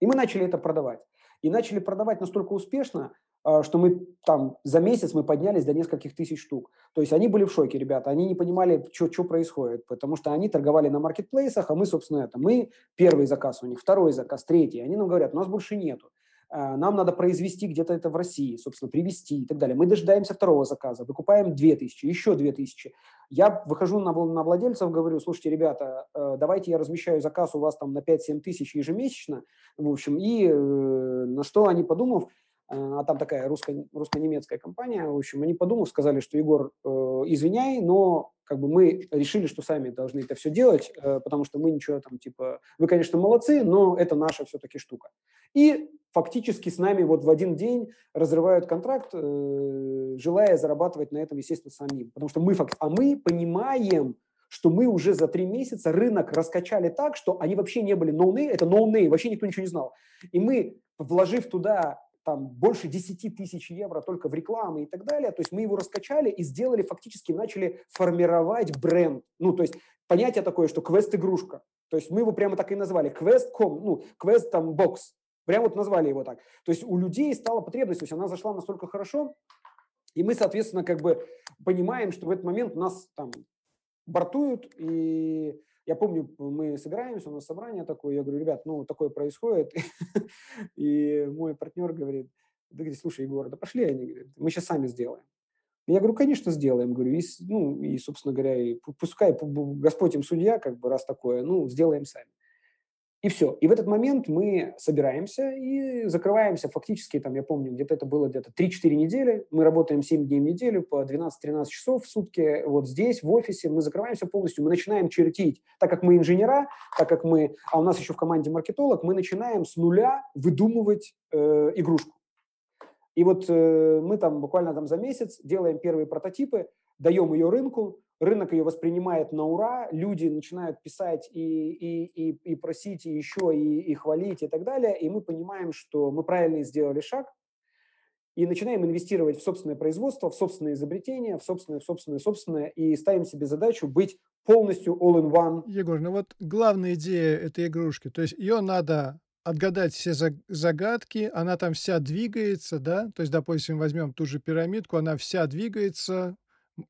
И мы начали это продавать. И начали продавать настолько успешно, а, что мы там за месяц мы поднялись до нескольких тысяч штук. То есть они были в шоке, ребята, они не понимали, что происходит, потому что они торговали на маркетплейсах, а мы, собственно, это, мы первый заказ у них, второй заказ, третий. Они нам говорят, у нас больше нету. А, нам надо произвести где-то это в России, собственно, привезти и так далее. Мы дожидаемся второго заказа, выкупаем 2000, еще 2000. Я выхожу на, на владельцев, говорю, слушайте, ребята, э, давайте я размещаю заказ у вас там на 5-7 тысяч ежемесячно, в общем, и э, на что они, подумав, э, а там такая русско- русско-немецкая компания, в общем, они подумав, сказали, что, Егор, извиняй, но как бы мы решили, что сами должны это все делать, потому что мы ничего там, типа, вы, конечно, молодцы, но это наша все-таки штука. И фактически с нами вот в один день разрывают контракт, э, желая зарабатывать на этом, естественно, самим. Потому что мы, а мы понимаем, что мы уже за три месяца рынок раскачали так, что они вообще не были ноуны, это ноуны, вообще никто ничего не знал. И мы, вложив туда там больше 10 тысяч евро только в рекламу и так далее, то есть мы его раскачали и сделали, фактически начали формировать бренд. Ну, то есть понятие такое, что квест-игрушка. То есть мы его прямо так и назвали. Квест.com, ну, квест там бокс. Прям вот назвали его так. То есть у людей стала потребность, то есть она зашла настолько хорошо, и мы, соответственно, как бы понимаем, что в этот момент нас там бортуют, и я помню, мы собираемся, у нас собрание такое, я говорю, ребят, ну, такое происходит, и мой партнер говорит, да, говорит, слушай, Егор, да пошли, они говорят, мы сейчас сами сделаем. Я говорю, конечно, сделаем, говорю, и, ну, и, собственно говоря, и пускай Господь им судья, как бы, раз такое, ну, сделаем сами. И все. И в этот момент мы собираемся и закрываемся фактически, там, я помню, где-то это было где-то 3-4 недели. Мы работаем 7 дней в неделю по 12-13 часов в сутки. Вот здесь, в офисе, мы закрываемся полностью. Мы начинаем чертить. Так как мы инженера, так как мы, а у нас еще в команде маркетолог, мы начинаем с нуля выдумывать э, игрушку. И вот э, мы там буквально там за месяц делаем первые прототипы, даем ее рынку, рынок ее воспринимает на ура, люди начинают писать и, и, и, и просить и еще, и, и хвалить и так далее, и мы понимаем, что мы правильно сделали шаг, и начинаем инвестировать в собственное производство, в собственное изобретение, в собственное, в собственное, собственное, и ставим себе задачу быть полностью all-in-one. Егор, ну вот главная идея этой игрушки, то есть ее надо отгадать все загадки, она там вся двигается, да, то есть, допустим, возьмем ту же пирамидку, она вся двигается,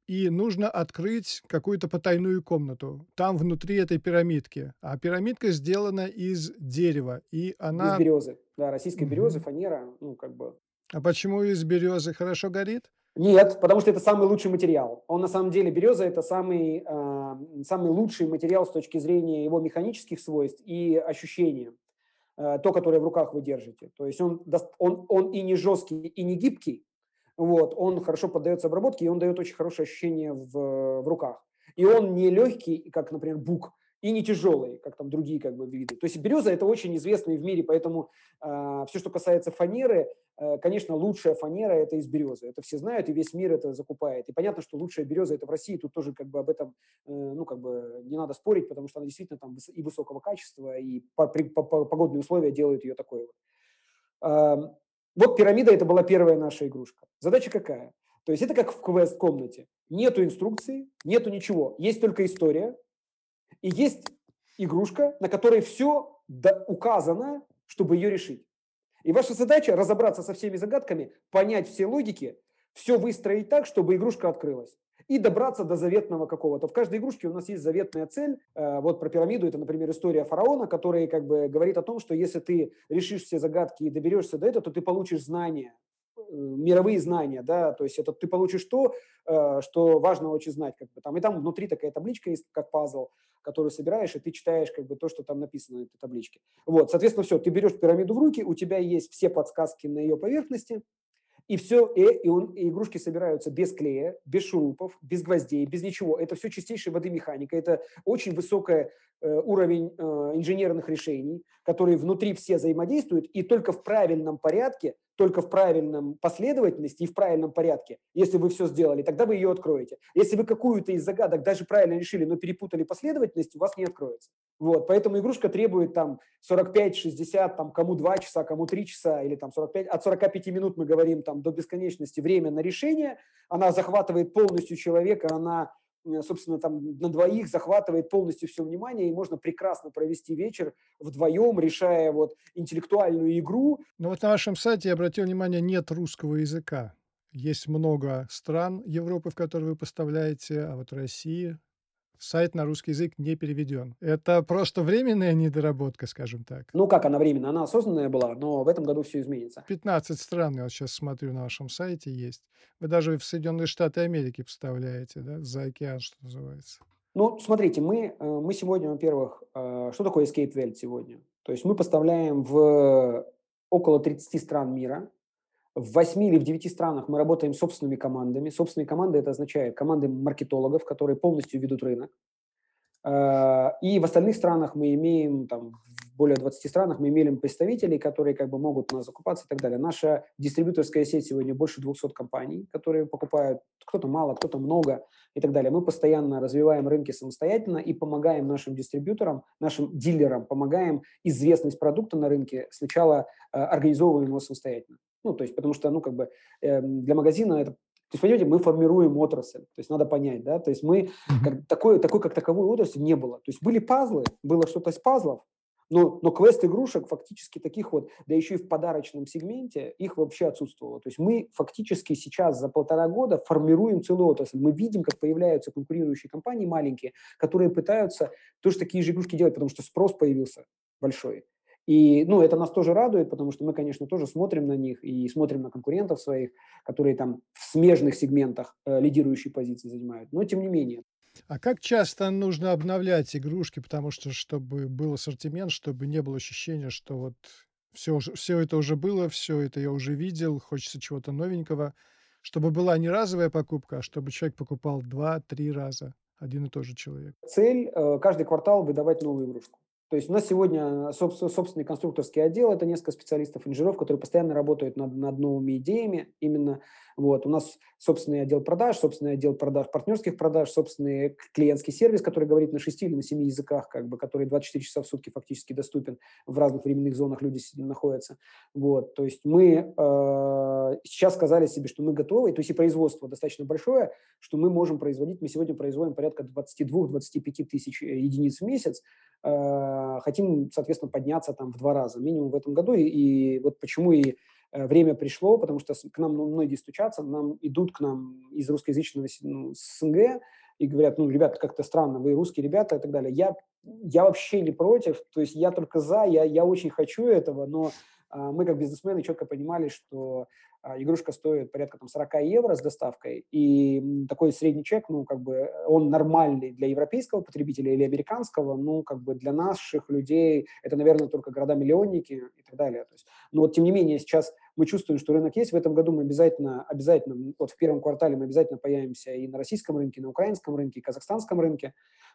и нужно открыть какую-то потайную комнату. Там внутри этой пирамидки. А пирамидка сделана из дерева, и она... Из березы, да, российской mm-hmm. березы, фанера, ну, как бы... А почему из березы хорошо горит? Нет, потому что это самый лучший материал. Он на самом деле береза это самый э, самый лучший материал с точки зрения его механических свойств и ощущения. Э, то, которое в руках вы держите. То есть он он он и не жесткий и не гибкий, вот, он хорошо поддается обработке, и он дает очень хорошее ощущение в, в руках. И он не легкий, как, например, бук, и не тяжелый, как там другие как бы виды. То есть береза это очень известный в мире, поэтому э, все, что касается фанеры, э, конечно, лучшая фанера это из березы. Это все знают, и весь мир это закупает. И понятно, что лучшая береза это в России, тут тоже как бы об этом, э, ну как бы не надо спорить, потому что она действительно там и высокого качества, и по, по, по, погодные условия делают ее такой вот. Вот пирамида – это была первая наша игрушка. Задача какая? То есть это как в квест-комнате. Нету инструкции, нету ничего. Есть только история. И есть игрушка, на которой все указано, чтобы ее решить. И ваша задача разобраться со всеми загадками, понять все логики, все выстроить так, чтобы игрушка открылась и добраться до заветного какого-то. В каждой игрушке у нас есть заветная цель. Э, вот про пирамиду это, например, история фараона, который как бы говорит о том, что если ты решишь все загадки и доберешься до этого, то ты получишь знания э, мировые знания, да, то есть это ты получишь то, э, что важно очень знать, как бы там, и там внутри такая табличка есть, как пазл, которую собираешь, и ты читаешь как бы то, что там написано на этой табличке. Вот, соответственно, все, ты берешь пирамиду в руки, у тебя есть все подсказки на ее поверхности, и все, и, и, он, и игрушки собираются без клея, без шурупов, без гвоздей, без ничего. Это все чистейшая воды механика. Это очень высокий э, уровень э, инженерных решений, которые внутри все взаимодействуют, и только в правильном порядке только в правильном последовательности и в правильном порядке, если вы все сделали, тогда вы ее откроете. Если вы какую-то из загадок даже правильно решили, но перепутали последовательность, у вас не откроется. Вот, поэтому игрушка требует там 45-60, там кому 2 часа, кому 3 часа, или там 45, от 45 минут мы говорим там до бесконечности время на решение. Она захватывает полностью человека, она Э, собственно, там на двоих захватывает полностью все внимание, и можно прекрасно провести вечер вдвоем, решая вот интеллектуальную игру. Но вот на вашем сайте, я обратил внимание, нет русского языка. Есть много стран Европы, в которые вы поставляете, а вот Россия сайт на русский язык не переведен. Это просто временная недоработка, скажем так. Ну, как она временная? Она осознанная была, но в этом году все изменится. 15 стран, я вот сейчас смотрю на вашем сайте, есть. Вы даже в Соединенные Штаты Америки поставляете, да, за океан, что называется. Ну, смотрите, мы, э, мы сегодня, во-первых, э, что такое Escape Welt сегодня? То есть мы поставляем в около 30 стран мира, в 8 или в 9 странах мы работаем собственными командами. Собственные команды – это означает команды маркетологов, которые полностью ведут рынок. А, и в остальных странах мы имеем, там, в более 20 странах мы имеем представителей, которые как бы могут у нас закупаться и так далее. Наша дистрибьюторская сеть сегодня больше 200 компаний, которые покупают кто-то мало, кто-то много и так далее. Мы постоянно развиваем рынки самостоятельно и помогаем нашим дистрибьюторам, нашим дилерам, помогаем известность продукта на рынке сначала э, организовываем его самостоятельно. Ну, то есть, потому что, ну, как бы э, для магазина это то есть, понимаете, мы формируем отрасль. То есть, надо понять, да, то есть мы, как, такой, такой, как таковой отрасли не было. То есть, были пазлы, было что-то из пазлов, но, но квест игрушек фактически таких вот, да еще и в подарочном сегменте, их вообще отсутствовало. То есть мы фактически сейчас за полтора года формируем целую отрасль. Мы видим, как появляются конкурирующие компании маленькие, которые пытаются тоже такие же игрушки делать, потому что спрос появился большой. И, ну, это нас тоже радует, потому что мы, конечно, тоже смотрим на них и смотрим на конкурентов своих, которые там в смежных сегментах э, лидирующие позиции занимают. Но тем не менее. А как часто нужно обновлять игрушки, потому что чтобы был ассортимент, чтобы не было ощущения, что вот всё уже всё это уже было, всё это я уже видел, хочется чего-то новенького, чтобы была не разовая покупка, а чтобы человек покупал 2-3 раза, один и тот же человек? Цель, э, каждый квартал выдавать новую игрушку. То есть у нас сегодня соб собственный конструкторский отдел, это несколько специалистов-инженеров, которые постоянно работают над над новыми идеями именно. Вот. У нас собственный отдел продаж, собственный отдел продаж, партнерских продаж, собственный клиентский сервис, который говорит на 6 или на 7 языках, как бы, который 24 часа в сутки фактически доступен, в разных временных зонах люди находятся. Вот. То есть мы, э, сейчас сказали себе, что мы готовы, то есть и производство достаточно большое, что мы можем производить, мы сегодня производим порядка 22-25 тысяч э, единиц в месяц, э, хотим, соответственно, подняться там в 2 раза минимум в этом году, и, вот почему и время пришло, потому что к нам ну, многие стучатся, нам идут к нам из русскоязычного ну, СНГ и говорят, ну, ребята, как-то странно, вы русские ребята и так далее. Я, я вообще не против, то есть я только за, я, я очень хочу этого, но мы как бизнесмены четко понимали, что а, игрушка стоит порядка там, 40 евро с доставкой, и такой средний чек, ну, как бы, он нормальный для европейского потребителя или американского, ну, как бы для наших людей это, наверное, только города-миллионники и так далее. То есть, но вот, тем не менее, сейчас мы чувствуем, что рынок есть. В этом году мы обязательно, обязательно, вот в первом квартале мы обязательно появимся и на российском рынке, и на украинском рынке, и казахстанском рынке.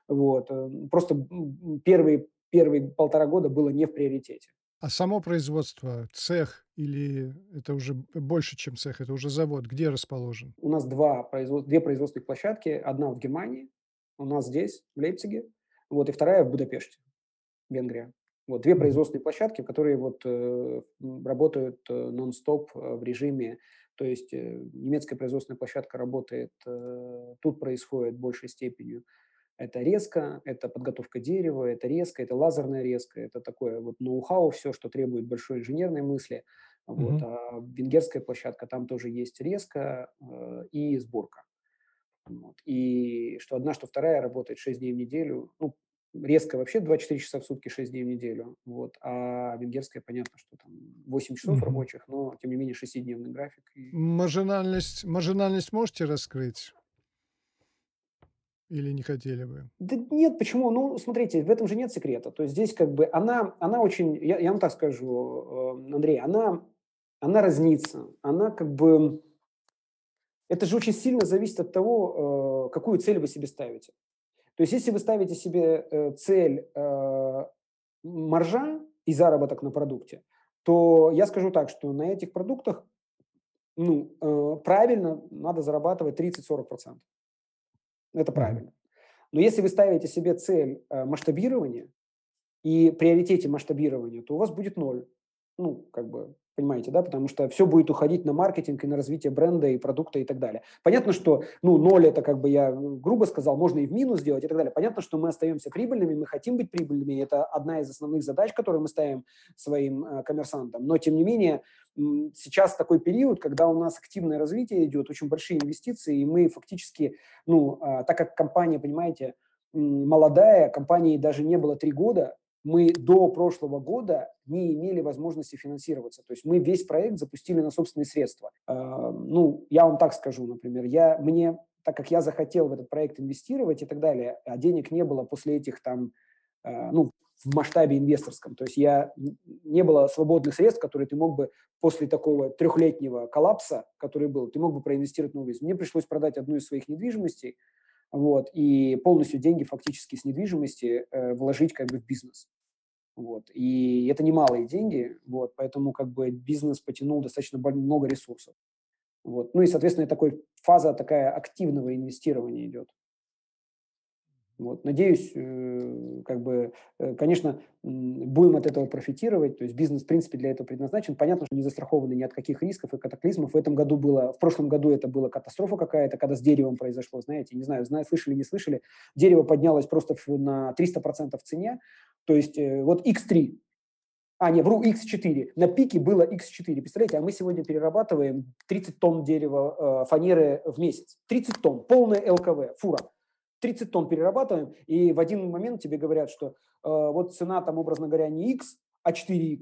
Вот. Э, просто первые, первые полтора года было не в приоритете. А само производство, цех или это уже больше, чем цех, это уже завод, где расположен? У нас два производ... две производственных площадки. Одна в Германии, у нас здесь, в Лейпциге, вот, и вторая в Будапеште, Венгрия. Вот две производственные площадки, которые вот э, работают э, нон-стоп э, в режиме, то есть э, немецкая производственная площадка работает, э, тут происходит большей степенью это резко, это подготовка дерева, это резко, это лазерная резка, это такое вот ноу-хау, все, что требует большой инженерной мысли. Вот. Mm-hmm. А венгерская площадка, там тоже есть резко э, и сборка. Вот. И что одна, что вторая работает 6 дней в неделю. Ну, резко вообще 24 часа в сутки, 6 дней в неделю. Вот. А венгерская, понятно, что там 8 часов mm-hmm. рабочих, но тем не менее 6-дневный график. И... Маржинальность, маржинальность можете раскрыть? Или не хотели бы? Да нет, почему? Ну, смотрите, в этом же нет секрета. То есть здесь как бы она, она очень, я, я вам так скажу, э, Андрей, она, она разнится. Она как бы, это же очень сильно зависит от того, э, какую цель вы себе ставите. То есть если вы ставите себе э, цель маржа и заработок на продукте, то я скажу так, что на этих продуктах ну, правильно надо зарабатывать 30-40%. Это правильно. Но если вы ставите себе цель э, масштабирования и приоритете масштабирования, то у вас будет ноль. Ну, как бы Понимаете, да? Потому что все будет уходить на маркетинг и на развитие бренда и продукта и так далее. Понятно, что, ну, ноль это как бы я грубо сказал, можно и в минус сделать и так далее. Понятно, что мы остаемся прибыльными, мы хотим быть прибыльными, это одна из основных задач, которые мы ставим своим э, коммерсантам. Но, тем не менее, сейчас такой период, когда у нас активное развитие идет, очень большие инвестиции, и мы фактически, ну, э, так как компания, понимаете, молодая, компании даже не было три года, мы до прошлого года не имели возможности финансироваться. То есть мы весь проект запустили на собственные средства. А, ну, я вам так скажу, например, я, мне, так как я захотел в этот проект инвестировать и так далее, а денег не было после этих там, а, ну, в масштабе инвесторском. То есть я не было свободных средств, которые ты мог бы после такого трехлетнего коллапса, который был, ты мог бы проинвестировать новую жизнь. Мне пришлось продать одну из своих недвижимостей, вот, и полностью деньги фактически с недвижимости э, вложить как бы в бизнес. Вот, и это немалые деньги, вот, поэтому как бы бизнес потянул достаточно много ресурсов. Вот. Ну и, соответственно, такой фаза такая активного инвестирования идет. Вот. Надеюсь, э, как бы, э, конечно, будем от этого профитировать. То есть бизнес, в принципе, для этого предназначен. Понятно, что не застрахованы ни от каких рисков и катаклизмов. В этом году было, в прошлом году это была катастрофа какая-то, когда с деревом произошло, знаете, не знаю, знаю, слышали, не слышали. Дерево поднялось просто на 300% в цене. То есть э, вот X3, а, не, вру, X4. На пике было X4. Представляете, а мы сегодня перерабатываем 30 тонн дерева, э, фанеры в месяц. 30 тонн, полная ЛКВ, фура. 30 тонн перерабатываем, и в один момент тебе говорят, что э, вот цена там, образно говоря, не X, а 4X.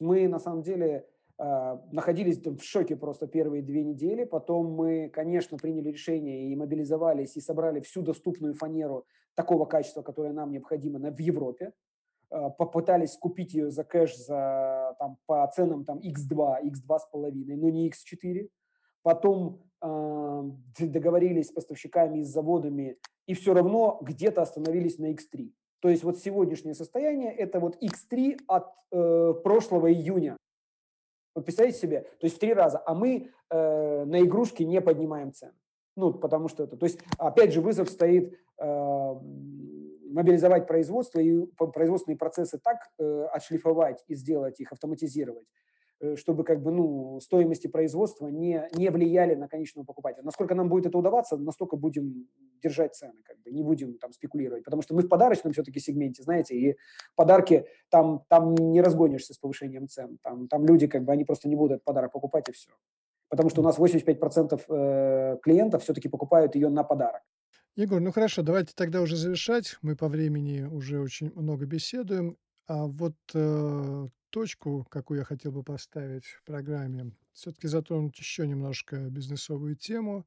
Мы на самом деле э, находились в шоке просто первые две недели. Потом мы, конечно, приняли решение и мобилизовались, и собрали всю доступную фанеру такого качества, которое нам необходимо в Европе. Э, попытались купить ее за кэш за, там, по ценам там, X2, X2,5, но не X4. Потом договорились с поставщиками и с заводами, и все равно где-то остановились на X3. То есть вот сегодняшнее состояние – это вот X3 от э, прошлого июня. Вот представьте себе, то есть в три раза. А мы э, на игрушки не поднимаем цены. Ну, потому что это... То есть, опять же, вызов стоит э, мобилизовать производство и производственные процессы так э, отшлифовать и сделать их, автоматизировать, чтобы как бы, ну, стоимости производства не, не влияли на конечного покупателя. Насколько нам будет это удаваться, настолько будем держать цены, как бы, не будем там спекулировать. Потому что мы в подарочном все-таки сегменте, знаете, и подарки там, там не разгонишься с повышением цен. Там, там люди, как бы, они просто не будут этот подарок покупать и все. Потому что у нас 85% э, клиентов все-таки покупают ее на подарок. Егор, ну хорошо, давайте тогда уже завершать. Мы по времени уже очень много беседуем. А вот э, точку, какую я хотел бы поставить в программе, все-таки затронуть еще немножко бизнесовую тему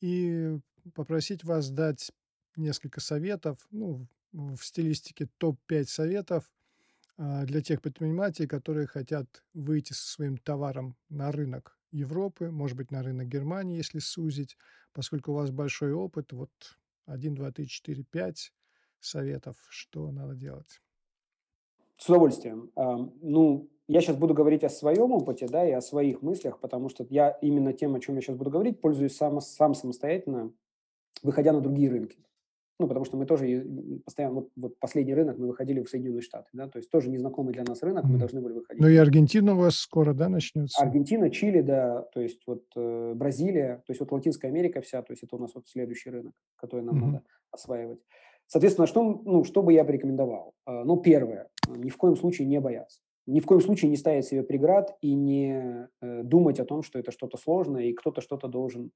и попросить вас дать несколько советов, ну, в стилистике топ-5 советов а, для тех предпринимателей, которые хотят выйти со своим товаром на рынок Европы, может быть, на рынок Германии, если сузить, поскольку у вас большой опыт, вот 1, 2, 3, 4, 5 советов, что надо делать. С удовольствием. Ну, я сейчас буду говорить о своем опыте, да, и о своих мыслях, потому что я именно тем, о чем я сейчас буду говорить, пользуюсь сам, сам самостоятельно, выходя на другие рынки. Ну, потому что мы тоже постоянно, вот, вот последний рынок мы выходили в Соединенные Штаты, да, то есть тоже незнакомый для нас рынок, мы должны были выходить. Ну и Аргентина у вас скоро, да, начнется? Аргентина, Чили, да, то есть вот э, Бразилия, то есть вот Латинская Америка вся, то есть это у нас вот следующий рынок, который нам mm-hmm. надо осваивать. Соответственно, что, ну, что бы я порекомендовал? Э, ну, первое, ни в коем случае не бояться. Ни в коем случае не ставить себе преград и не э, думать о том, что это что-то сложное и кто-то что-то должен,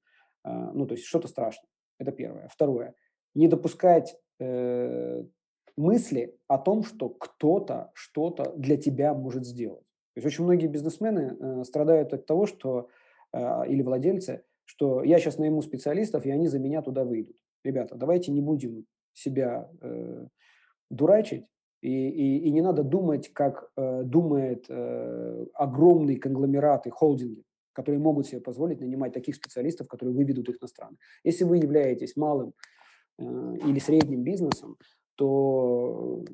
э, ну, то есть что-то страшное. Это первое. Второе – не допускать э, мысли о том, что кто-то что-то для тебя может сделать. То есть очень многие бизнесмены э, страдают от того, что э, или владельцы, что я сейчас найму специалистов, и они за меня туда выйдут. Ребята, давайте не будем себя э, дурачить, и, и, и не надо думать, как э, думает э, огромный конгломерат и холдинги, которые могут себе позволить нанимать таких специалистов, которые выведут их на страны. Если вы являетесь малым Э, или средним бизнесом, то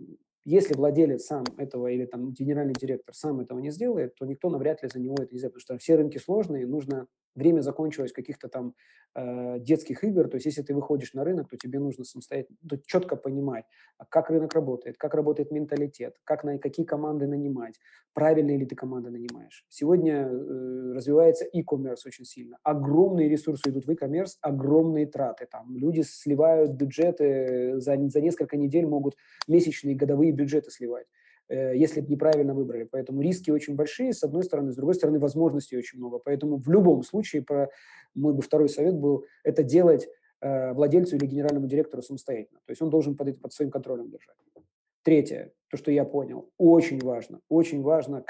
если владелец сам этого или там генеральный директор сам этого не сделает, то никто навряд ли за него это не сделает, потому что все рынки сложные, нужно время закончилось каких-то там э, детских игр, то есть если ты выходишь на рынок, то тебе нужно самостоятельно то четко понимать, а как рынок работает, как работает менталитет, как на какие команды нанимать, правильные ли ты команды нанимаешь. Сегодня э, развивается e-commerce очень сильно, огромные ресурсы идут в e-commerce, огромные траты, там люди сливают бюджеты за за несколько недель могут месячные годовые бюджеты сливать. Э, если бы неправильно выбрали. Поэтому риски очень большие, с одной стороны, с другой стороны, возможностей очень много. Поэтому в любом случае, про, мой бы второй совет был, это делать э, владельцу или генеральному директору самостоятельно. То есть он должен под, под своим контролем держать. Третье, то, что я понял, очень важно, очень важно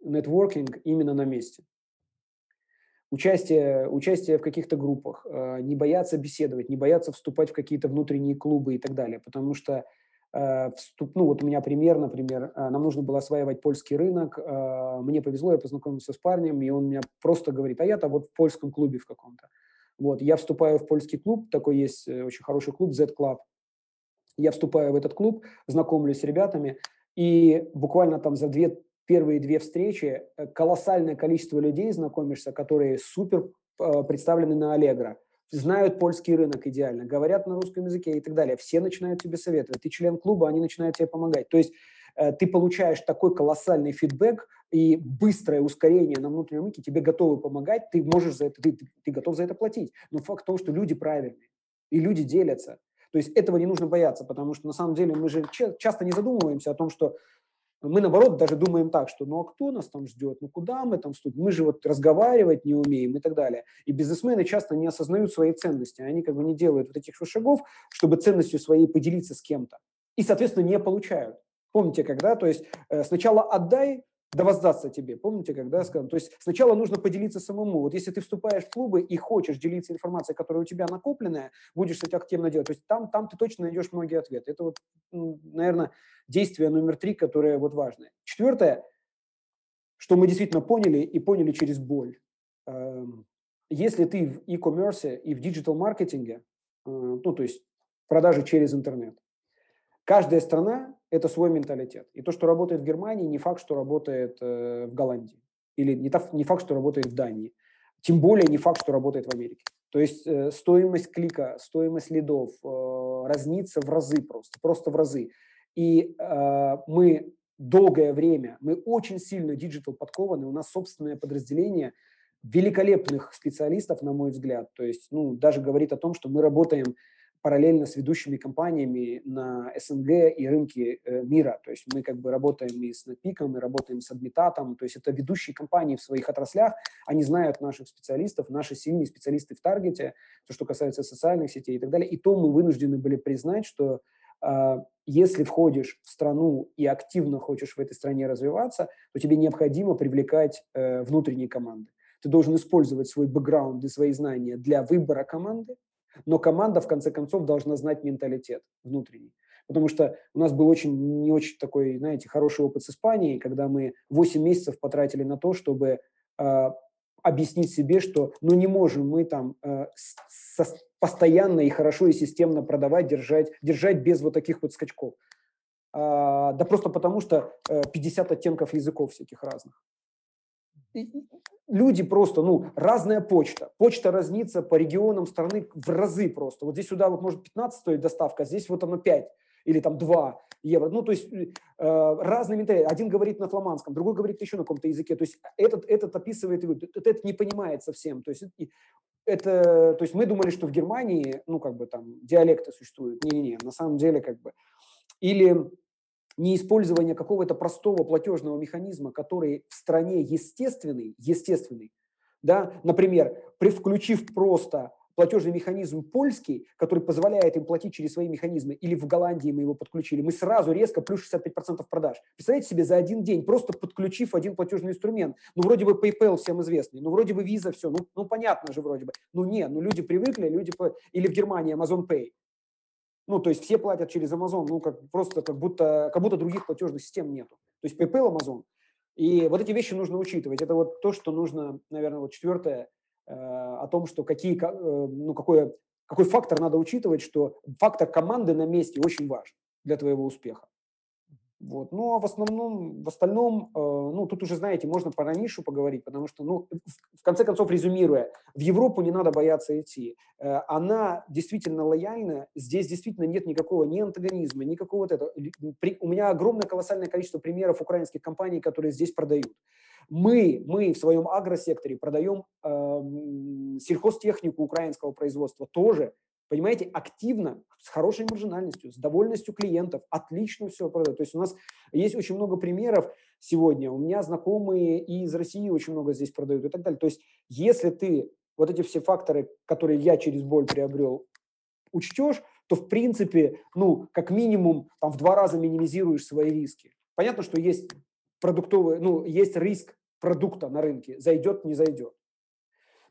нетворкинг именно на месте. Участие, участие в каких-то группах, э, не бояться беседовать, не бояться вступать в какие-то внутренние клубы и так далее, потому что вступ, ну вот у меня пример, например, э, нам нужно было осваивать польский рынок, э, мне повезло, я познакомился с парнем, и он меня просто говорит, а я-то вот в польском клубе в каком-то. Вот, я вступаю в польский клуб, такой есть очень хороший клуб, Z-Club. Я вступаю в этот клуб, знакомлюсь с ребятами, и буквально там за две, первые две встречи колоссальное количество людей знакомишься, которые супер представлены на Allegro знают польский рынок идеально, говорят на русском языке и так далее. Все начинают тебе советовать. Ты член клуба, они начинают тебе помогать. То есть э, ты получаешь такой колоссальный фидбэк и быстрое ускорение на внутреннем рынке, тебе готовы помогать, ты можешь за это, ты, ты, ты готов за это платить. Но факт в том, что люди правильные, и люди делятся. То есть этого не нужно бояться, потому что на самом деле мы же часто не задумываемся о том, что мы, наоборот, даже думаем так, что ну а кто нас там ждет, ну куда мы там вступим, мы же вот разговаривать не умеем и так далее. И бизнесмены часто не осознают свои ценности, они как бы не делают вот этих шагов, чтобы ценностью своей поделиться с кем-то. И, соответственно, не получают. Помните, когда? То есть э, сначала отдай, да воздастся тебе. Помните, когда сказал? То есть сначала нужно поделиться самому. Вот если ты вступаешь в клубы и хочешь делиться информацией, которая у тебя накопленная, будешь это активно делать, то есть там, там ты точно найдешь многие ответы. Это вот, наверное, действие номер три, которое вот важное. Четвертое, что мы действительно поняли и поняли через боль. Эм, если ты в e-commerce и в диджитал-маркетинге, э, ну, то есть продажи через интернет, каждая страна – это свой менталитет. И то, что работает в Германии, не факт, что работает э, в Голландии. Или не, та, не факт, что работает в Дании. Тем более не факт, что работает в Америке. То есть э, стоимость клика, стоимость лидов э, разнится в разы просто, просто в разы. И э, мы долгое время, мы очень сильно digital подкованы, у нас собственное подразделение – великолепных специалистов, на мой взгляд. То есть, ну, даже говорит о том, что мы работаем параллельно с ведущими компаниями на СНГ и рынке э, мира. То есть мы как бы работаем и с Нативом, и работаем с Адмитатом. То есть это ведущие компании в своих отраслях. Они знают наших специалистов, наши сильные специалисты в таргете, то, что касается социальных сетей и так далее. И то мы вынуждены были признать, что э, если входишь в страну и активно хочешь в этой стране развиваться, то тебе необходимо привлекать э, внутренние команды. Ты должен использовать свой бэкграунд и свои знания для выбора команды, но команда, в конце концов, должна знать менталитет внутренний. Потому что у нас был очень, не очень такой, знаете, хороший опыт с Испанией, когда мы 8 месяцев потратили на то, чтобы э, объяснить себе, что ну не можем мы там э, со, постоянно и хорошо и системно продавать, держать, держать без вот таких вот скачков. А, да просто потому, что э, 50 оттенков языков всяких разных люди просто, ну, разная почта. Почта разнится по регионам страны в разы просто. Вот здесь сюда вот может 15 стоит доставка, а здесь вот оно 5 или там 2 евро. Ну, то есть э, разные менталитеты. Один говорит на фламандском, другой говорит еще на каком-то языке. То есть этот, этот описывает, этот, этот не понимает совсем. То есть это, то есть мы думали, что в Германии, ну, как бы там диалекты существуют. Не-не-не, на самом деле как бы. Или неиспользование какого-то простого платежного механизма, который в стране естественный, естественный, да, например, при, включив просто платежный механизм польский, который позволяет им платить через свои механизмы, или в Голландии мы его подключили, мы сразу резко плюс 65% продаж. Представляете себе, за один день, просто подключив один платежный инструмент. Ну, вроде бы PayPal всем известный, ну, вроде бы Visa, все, ну, ну понятно же вроде бы. Ну, не, ну, люди привыкли, люди... Или в Германии Amazon Pay. Ну, то есть все платят через Amazon, ну, как просто как будто, как будто других платежных систем нету. То есть PayPal, Amazon. И вот эти вещи нужно учитывать. Это вот то, что нужно, наверное, вот четвертое, э, о том, что какие, э, ну, какой, какой фактор надо учитывать, что фактор команды на месте очень важен для твоего успеха. Вот. Ну, а в основном, в остальном, э, ну, тут уже, знаете, можно про нишу поговорить, потому что, ну, в конце концов, резюмируя, в Европу не надо бояться идти. Э, она действительно лояльна, здесь действительно нет никакого ни антагонизма, никакого вот этого. При, у меня огромное колоссальное количество примеров украинских компаний, которые здесь продают. Мы, мы в своем агросекторе продаем э, сельхозтехнику украинского производства тоже понимаете, активно, с хорошей маржинальностью, с довольностью клиентов, отлично все продают. То есть у нас есть очень много примеров сегодня. У меня знакомые и из России очень много здесь продают и так далее. То есть если ты вот эти все факторы, которые я через боль приобрел, учтешь, то в принципе, ну, как минимум, там в два раза минимизируешь свои риски. Понятно, что есть продуктовый, ну, есть риск продукта на рынке, зайдет, не зайдет.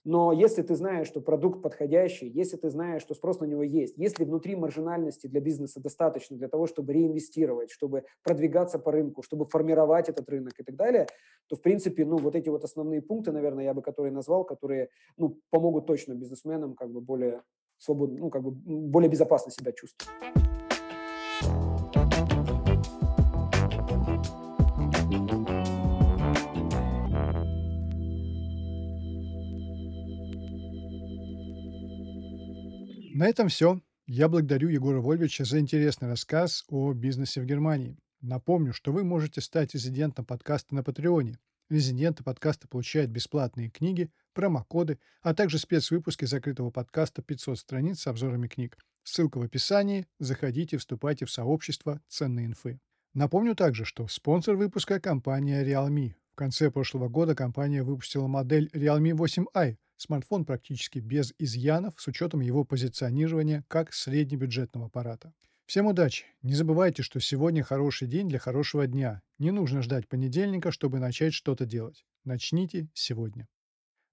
Но если ты знаешь, что продукт подходящий, если ты знаешь, что спрос на него есть, если внутри маржинальности для бизнеса достаточно для того, чтобы реинвестировать, чтобы продвигаться по рынку, чтобы формировать этот рынок и так далее, то, в принципе, ну, вот эти вот основные пункты, наверное, я бы которые назвал, которые, ну, помогут точно бизнесменам как бы более свободно, ну, как бы более безопасно себя чувствовать. На этом все. Я благодарю Егора Вольвича за интересный рассказ о бизнесе в Германии. Напомню, что вы можете стать резидентом подкаста на Патреоне. Резиденты подкаста получают бесплатные книги, промокоды, а также спецвыпуски закрытого подкаста 500 страниц с обзорами книг. Ссылка в описании. Заходите, вступайте в сообщество ценной инфы. Напомню также, что спонсор выпуска – компания Realme. В конце прошлого года компания выпустила модель Realme 8i – Смартфон практически без изъянов с учетом его позиционирования как среднебюджетного аппарата. Всем удачи! Не забывайте, что сегодня хороший день для хорошего дня. Не нужно ждать понедельника, чтобы начать что-то делать. Начните сегодня.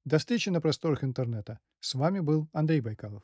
До встречи на просторах интернета. С вами был Андрей Байкалов.